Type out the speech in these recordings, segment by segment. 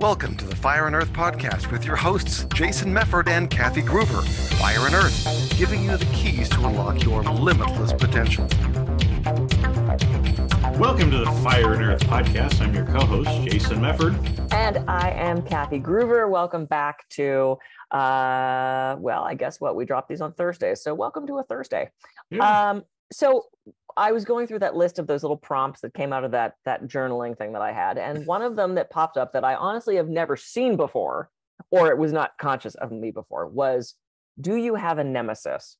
Welcome to the Fire and Earth podcast with your hosts, Jason Mefford and Kathy Gruber. Fire and Earth, giving you the keys to unlock your limitless potential. Welcome to the Fire and Earth podcast. I'm your co host, Jason Mefford. And I am Kathy Gruber. Welcome back to, uh, well, I guess what we drop these on Thursdays. So welcome to a Thursday. Yeah. Um, so I was going through that list of those little prompts that came out of that that journaling thing that I had, and one of them that popped up that I honestly have never seen before, or it was not conscious of me before, was, "Do you have a nemesis?"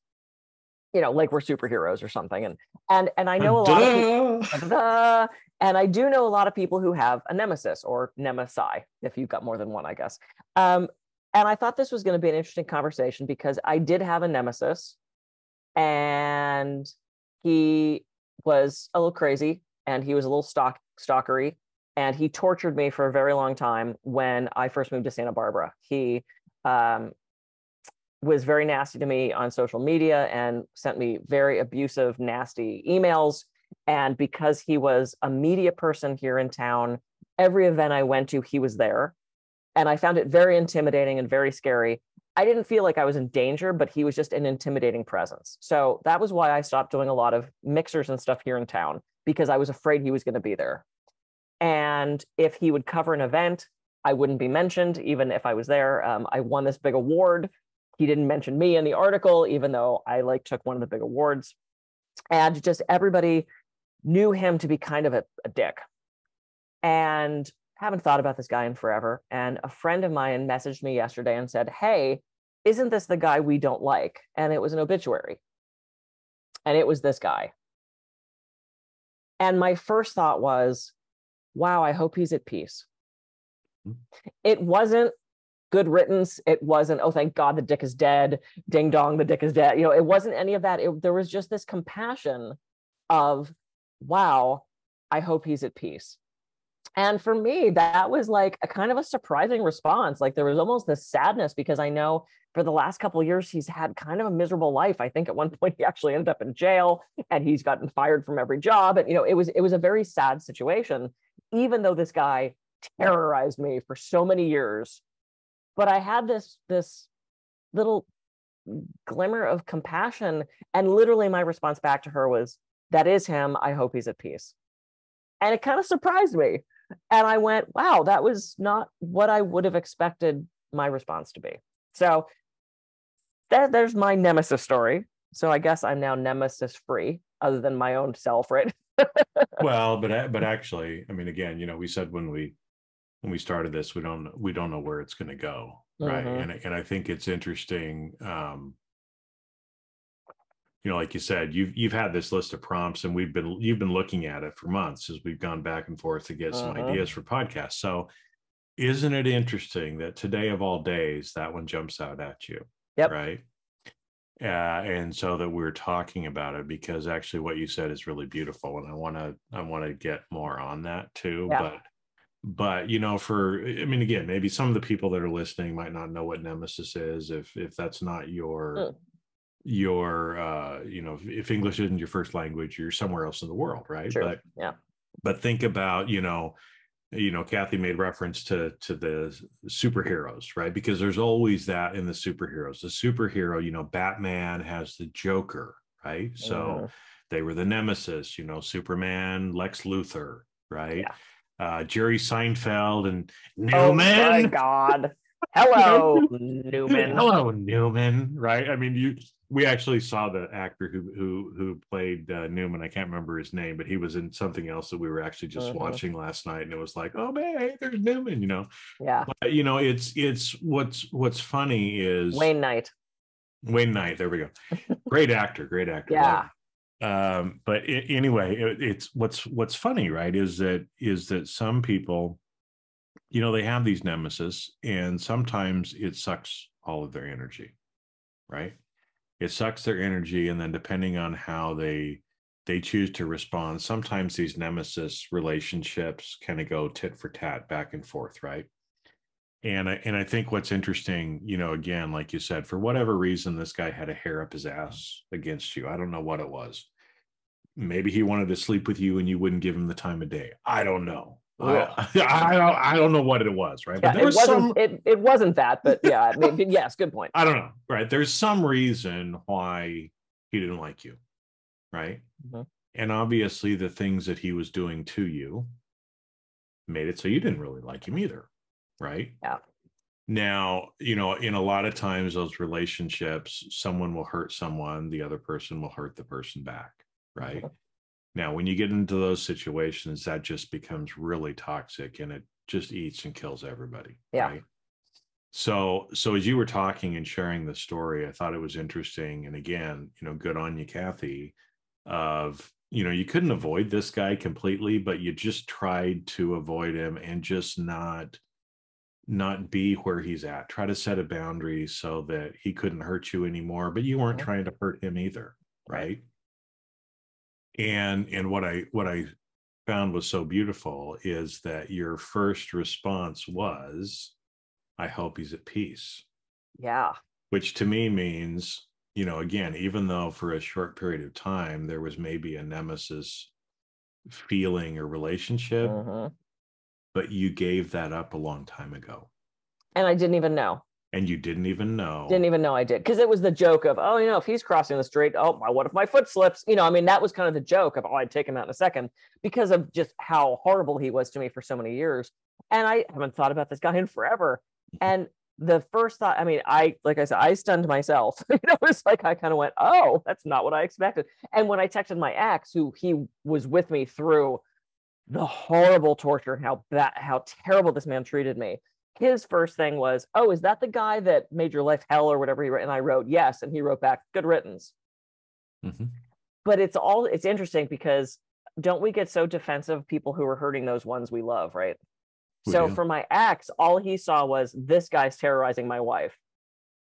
You know, like we're superheroes or something, and and and I know a lot of people, and I do know a lot of people who have a nemesis or nemesi, if you've got more than one, I guess. Um, and I thought this was going to be an interesting conversation because I did have a nemesis, and he was a little crazy and he was a little stalk stalkery and he tortured me for a very long time when I first moved to Santa Barbara. He um, was very nasty to me on social media and sent me very abusive, nasty emails. And because he was a media person here in town, every event I went to, he was there. And I found it very intimidating and very scary. I didn't feel like I was in danger, but he was just an intimidating presence. So that was why I stopped doing a lot of mixers and stuff here in town because I was afraid he was going to be there. And if he would cover an event, I wouldn't be mentioned, even if I was there. Um, I won this big award. He didn't mention me in the article, even though I like took one of the big awards. And just everybody knew him to be kind of a, a dick. And haven't thought about this guy in forever. And a friend of mine messaged me yesterday and said, Hey, isn't this the guy we don't like? And it was an obituary. And it was this guy. And my first thought was, wow, I hope he's at peace. Mm-hmm. It wasn't good riddance. It wasn't, oh, thank God the dick is dead. Ding dong, the dick is dead. You know, it wasn't any of that. It, there was just this compassion of, wow, I hope he's at peace and for me that was like a kind of a surprising response like there was almost this sadness because i know for the last couple years he's had kind of a miserable life. I think at one point he actually ended up in jail and he's gotten fired from every job. And you know it was it was a very sad situation even though this guy terrorized me for so many years. But i had this this little glimmer of compassion and literally my response back to her was that is him. I hope he's at peace. And it kind of surprised me and I went, wow, that was not what I would have expected my response to be. So that, there's my nemesis story. So I guess I'm now nemesis free, other than my own self, right? well, but but actually, I mean, again, you know, we said when we when we started this, we don't we don't know where it's going to go, right? Mhm. And and I think it's interesting. Um, you know, like you said, you've you've had this list of prompts, and we've been you've been looking at it for months as we've gone back and forth to get some Uh-huh. ideas for podcasts. So, isn't it interesting that today of all days, that one jumps out at you? Yep. Right. Uh, and so that we're talking about it because actually what you said is really beautiful, and I want to I want to get more on that too. Yeah. But but you know, for I mean, again, maybe some of the people that are listening might not know what Nemesis is if if that's not your Mm. Your uh you know if, if english isn't your first language you're somewhere else in the world right but yeah. but think about you know you know kathy made reference to to the superheroes right because there's always that in the superheroes the superhero you know batman has the joker right so Mhm. they were the nemesis you know superman lex luthor right Yeah. uh jerry seinfeld and newman Oh my God. Hello, Newman. Hello, Newman. Right? I mean, you. We actually saw the actor who who who played uh, Newman. I can't remember his name, but he was in something else that we were actually just Mhm. watching last night, and it was like, oh man, hey, there's Newman. You know, Yeah. but you know, it's it's what's what's funny is Wayne Knight. Wayne Knight. There we go. Great actor. Great actor. Yeah. Um, but i anyway, it, it's what's what's funny, right? Is that is that some people, you know, they have these nemesis, and sometimes it sucks all of their energy, right? It sucks their energy, and then depending on how they they choose to respond, sometimes these nemesis relationships kind of go tit for tat, back and forth, right? And I and I think what's interesting, you know, again, like you said, for whatever reason, this guy had a hair up his ass against you. I don't know what it was. Maybe he wanted to sleep with you and you wouldn't give him the time of day. I don't know. I, I, don't, I don't know what it was, right? Yeah, but there it was wasn't some, it, it wasn't that, but yeah, I mean, yes, good point. I don't know, right? There's some reason why he didn't like you, right? Mhm. And obviously, the things that he was doing to you made it so you didn't really like him either, right? Yeah. Now, you know, in a lot of times, those relationships, someone will hurt someone, the other person will hurt the person back, right? Mhm. Now, when you get into those situations, that just becomes really toxic and it just eats and kills everybody. Yeah. Right? So, so as you were talking and sharing the story, I thought it was interesting. And again, you know, good on you, Kathy, of, you know, you couldn't avoid this guy completely, but you just tried to avoid him and just not not be where he's at try to set a boundary so that he couldn't hurt you anymore but you weren't Mhm. trying to hurt him either right and and what i what i found was so beautiful is that your first response was i hope he's at peace Yeah. which to me means you know again even though for a short period of time there was maybe a nemesis feeling or relationship Mhm. but you gave that up a long time ago And I didn't even know. And you didn't even know Didn't even know I did because it was the joke of, oh, you know, if he's crossing the street, oh, my, what if my foot slips? You know, I mean, that was kind of the joke of, oh, I'd take him out in a second because of just how horrible he was to me for so many years. And I haven't thought about this guy in forever. And the first thought, I mean, I, like I said, I stunned myself. you know, it's like I kind of went, oh, that's not what I expected. And when I texted my ex, who he was with me through the horrible torture, how bad, how terrible this man treated me his first thing was, "Oh, is that the guy that made your life hell or whatever?" He wrote, and I wrote, "Yes," and he wrote back, "Good riddance." Mhm. But it's all it's interesting because don't we get so defensive of people who are hurting those ones we love, right? We so do. for my ex, all he saw was this guy's terrorizing my wife.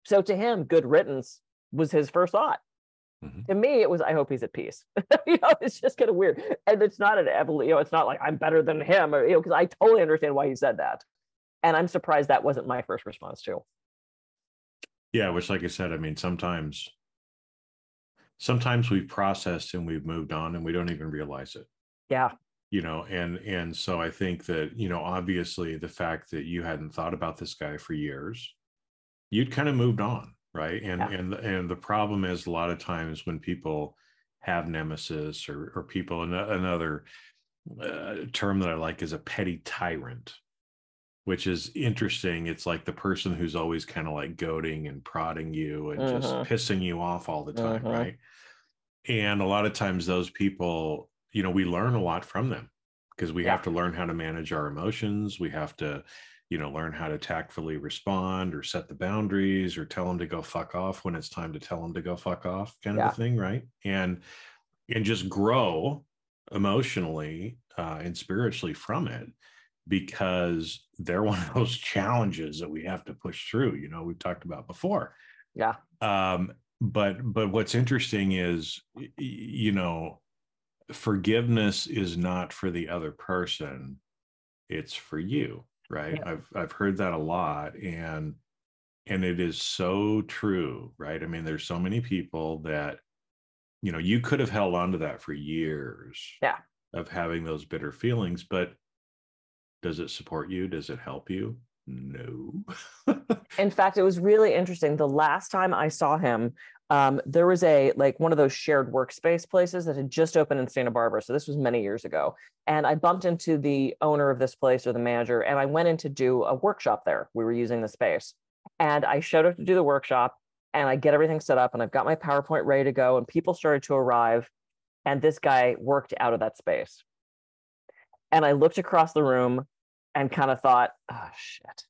So to him, good riddance was his first thought. Mhm. To me, it was I hope he's at peace. you know, it's just kind of weird, and it's not an evolution. You know, it's not like I'm better than him, or you know, because I totally understand why he said that, and I'm surprised that wasn't my first response too. yeah which like i said i mean sometimes sometimes we've processed and we've moved on and we don't even realize it Yeah, you know and and so i think that you know obviously the fact that you hadn't thought about this guy for years you'd kind of moved on right and Yeah. and and the problem is a lot of times when people have nemesis or or people another uh, term that i like is a petty tyrant which is interesting it's like the person who's always kind of like goading and prodding you and just Mhm. pissing you off all the time Mhm. right and a lot of times those people you know we learn a lot from them because we Yeah. have to learn how to manage our emotions we have to you know learn how to tactfully respond or set the boundaries or tell them to go fuck off when it's time to tell them to go fuck off kind of a thing right and and just grow emotionally uh, and spiritually from it because they're one of those challenges that we have to push through you know we've talked about before yeah, um but but what's interesting is you know forgiveness is not for the other person it's for you right Yeah. i've i've heard that a lot and and it is so true right i mean there's so many people that you know you could have held on to that for years Yeah. of having those bitter feelings but does it support you does it help you no In fact, it was really interesting. The last time I saw him, um, there was a like one of those shared workspace places that had just opened in Santa Barbara. So this was many years ago. And I bumped into the owner of this place or the manager, and I went in to do a workshop there. We were using the space. And I showed up to do the workshop and I get everything set up and I've got my PowerPoint ready to go. And people started to arrive. And this guy worked out of that space. And I looked across the room and kind of thought, oh shit.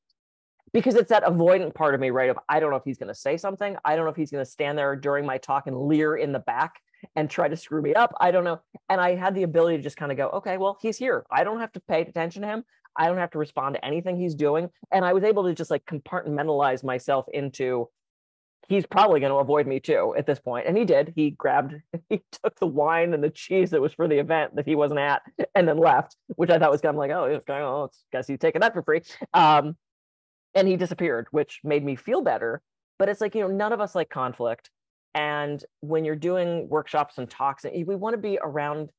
Because it's that avoidant part of me, right? Of I don't know if he's going to say something. I don't know if he's going to stand there during my talk and leer in the back and try to screw me up. I don't know. And I had the ability to just kind of go, okay, well, he's here. I don't have to pay attention to him. I don't have to respond to anything he's doing. And I was able to just like compartmentalize myself into he's probably going to avoid me too at this point. And he did. He grabbed, he took the wine and the cheese that was for the event that he wasn't at and then left, which I thought was kind of like, oh, this guy, oh, it's, guess he's taking that for free. Um, and he disappeared, which made me feel better. But it's like, you know, none of us like conflict. And when you're doing workshops and talks, we want to be around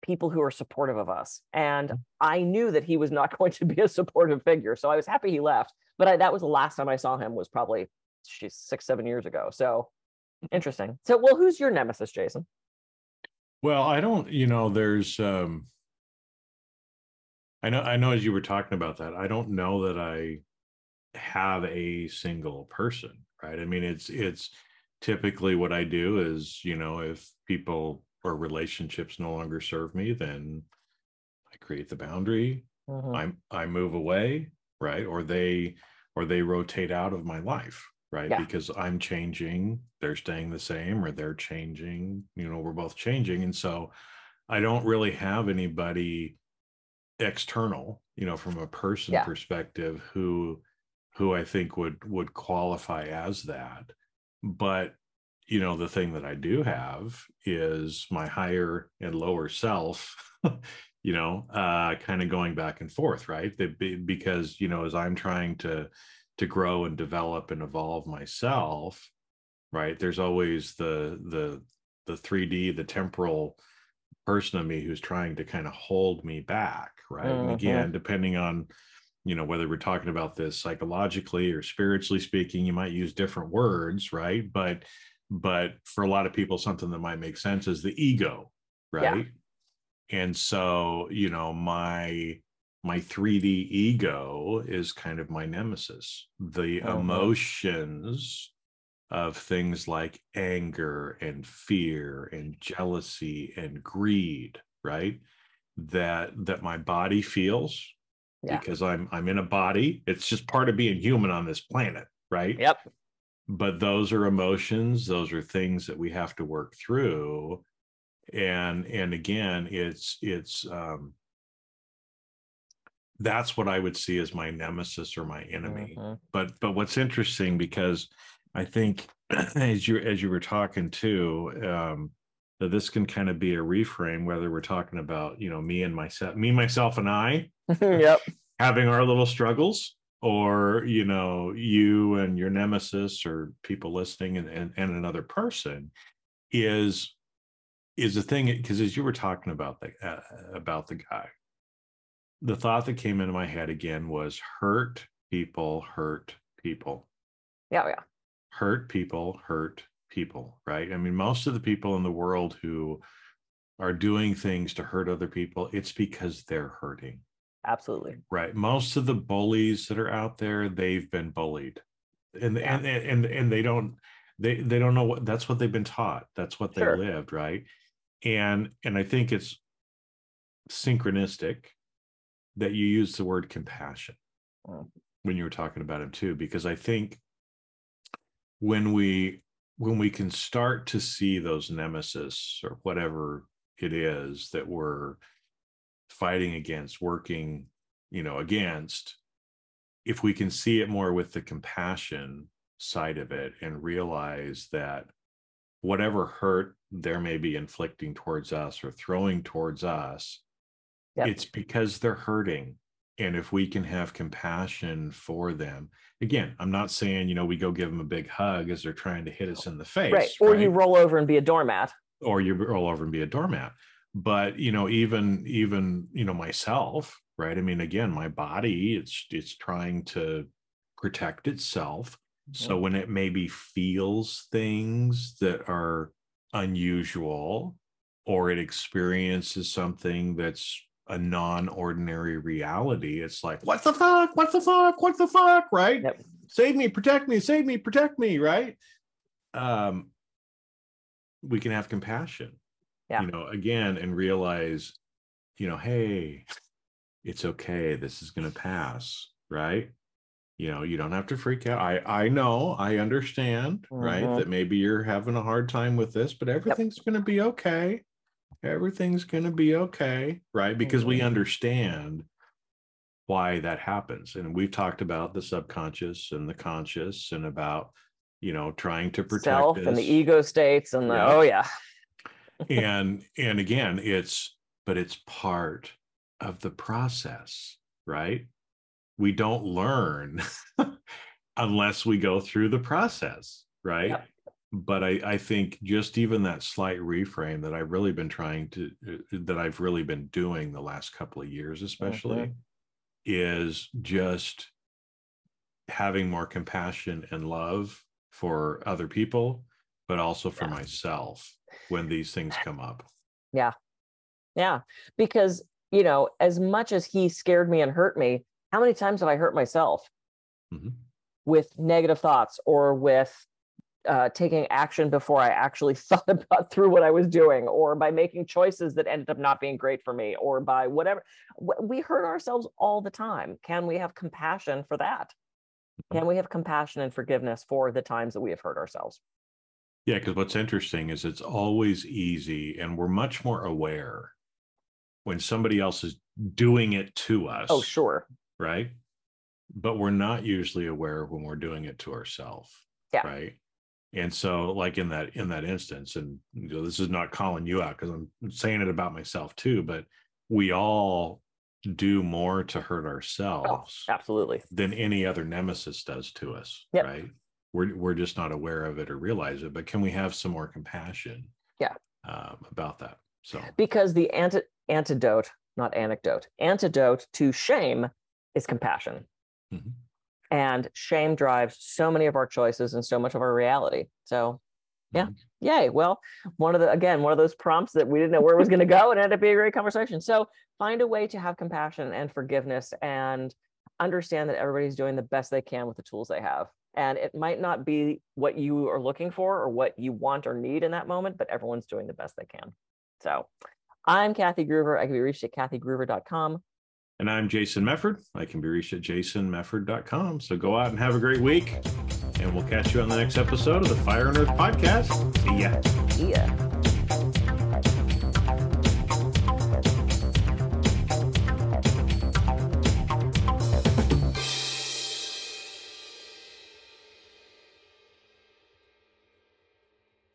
people who are supportive of us. And I knew that he was not going to be a supportive figure. So I was happy he left. But I, that was the last time I saw him was probably she's six, seven years ago. So interesting. So, well, who's your nemesis, Jason? Well, I don't, you know, there's, um, I know, I know as you were talking about that, I don't know that I have a single person, right? I mean, it's, it's typically what I do is, you know, if people or relationships no longer serve me, then I create the boundary. Mhm. I I move away, right? Or they or they rotate out of my life, right? Yeah. Because I'm changing, they're staying the same, or they're changing, you know, we're both changing. And so I don't really have anybody external, you know, from a person Yeah. perspective who who I think would would qualify as that. But you know, the thing that I do have is my higher and lower self, you know, uh, kind of going back and forth, right? That because you know, as I'm trying to to grow and develop and evolve myself, right? There's always the the the 3D, the temporal person of me who's trying to kind of hold me back, right? And Mhm. again, depending on you know whether we're talking about this psychologically or spiritually speaking, you might use different words, right? But but for a lot of people, something that might make sense is the ego, Yeah. right? And so, you know, my my 3D ego is kind of my nemesis. The Mhm. emotions of things like anger and fear and jealousy and greed, right? That that my body feels Yeah. because I'm I'm in a body. It's just part of being human on this planet, right? Yep. but those are emotions those are things that we have to work through and and again it's it's um that's what i would see as my nemesis or my enemy Mhm. but but what's interesting because i think as you as you were talking too um that this can kind of be a reframe whether we're talking about you know me and myself me myself and i yep. having our little struggles or you know you and your nemesis or people listening and and, and another person is is the thing because as you were talking about the uh, about the guy the thought that came into my head again was hurt people hurt people Yeah. Yeah. hurt people hurt people right i mean most of the people in the world who are doing things to hurt other people it's because they're hurting Absolutely. Right. Most of the bullies that are out there, they've been bullied. And Yeah. and and and they don't they they don't know what that's what they've been taught. That's what they Sure. lived, right? And and I think it's synchronistic that you use the word compassion Mm. when you were talking about him too because I think when we when we can start to see those nemesis or whatever it is that we're fighting against working you know against if we can see it more with the compassion side of it and realize that whatever hurt there may be inflicting towards us or throwing towards us Yep. it's because they're hurting and if we can have compassion for them again i'm not saying you know we go give them a big hug as they're trying to hit us in the face Right. Or you roll over and be a doormat. or you roll over and be a doormat but you know even even you know myself right i mean again my body it's it's trying to protect itself mm-hmm. so when it maybe feels things that are unusual or it experiences something that's a non-ordinary reality. It's like what the fuck? What the fuck? What the fuck? Right? Yep. save me protect me save me protect me. Right? Um we can have compassion. Yeah. you know again and realize you know hey it's okay. This is going to pass. Right? You know you don't have to freak out. I i know i understand right Mhm. that maybe you're having a hard time with this but everything's going to be okay everything's going to be okay right because we Mhm. understand why that happens and we've talked about the subconscious and the conscious and about you know trying to protect Self and the ego states and the Yeah. oh yeah. and and again it's but it's part of the process right we don't learn unless we go through the process right Yep. But I, I think just even that slight reframe that I've really been trying to uh, that I've really been doing the last couple of years, especially, Mhm. is just having more compassion and love for other people, but also for Yeah. myself when these things come up. Yeah, Yeah. because you know, as much as he scared me and hurt me, how many times have I hurt myself Mhm. with negative thoughts or with uh, taking action before I actually thought about through what I was doing, or by making choices that ended up not being great for me, or by whatever. We hurt ourselves all the time. Can we have compassion for that? Can we have compassion and forgiveness for the times that we have hurt ourselves? Yeah, because what's interesting is it's always easy and we're much more aware when somebody else is doing it to us. Oh, sure. Right. But we're not usually aware when we're doing it to ourselves. Yeah. Right. And so, like in that in that instance, and you know, this is not calling you out because I'm saying it about myself too, but we all do more to hurt Oh, ourselves absolutely. than any other nemesis does to us. Yep. Right. We're we're just not aware of it or realize it. But can we have some more compassion? Yeah. Um, about that. So because the anti- antidote, not anecdote, antidote to shame is compassion. Mhm. And shame drives so many of our choices and so much of our reality. So, yeah, Mhm. yay. Well, one of the, again, one of those prompts that we didn't know where it was going to go and it ended up being a great conversation. So, find a way to have compassion and forgiveness and understand that everybody's doing the best they can with the tools they have. And it might not be what you are looking for or what you want or need in that moment, but everyone's doing the best they can. So I'm Kathy Gruber. I can be reached at kathygruber.com. And I'm Jason Mefford. I can be reached at jasonmefford.com. So go out and have a great week. And we'll catch you on the next episode of the Fire and Earth podcast. See ya. See ya.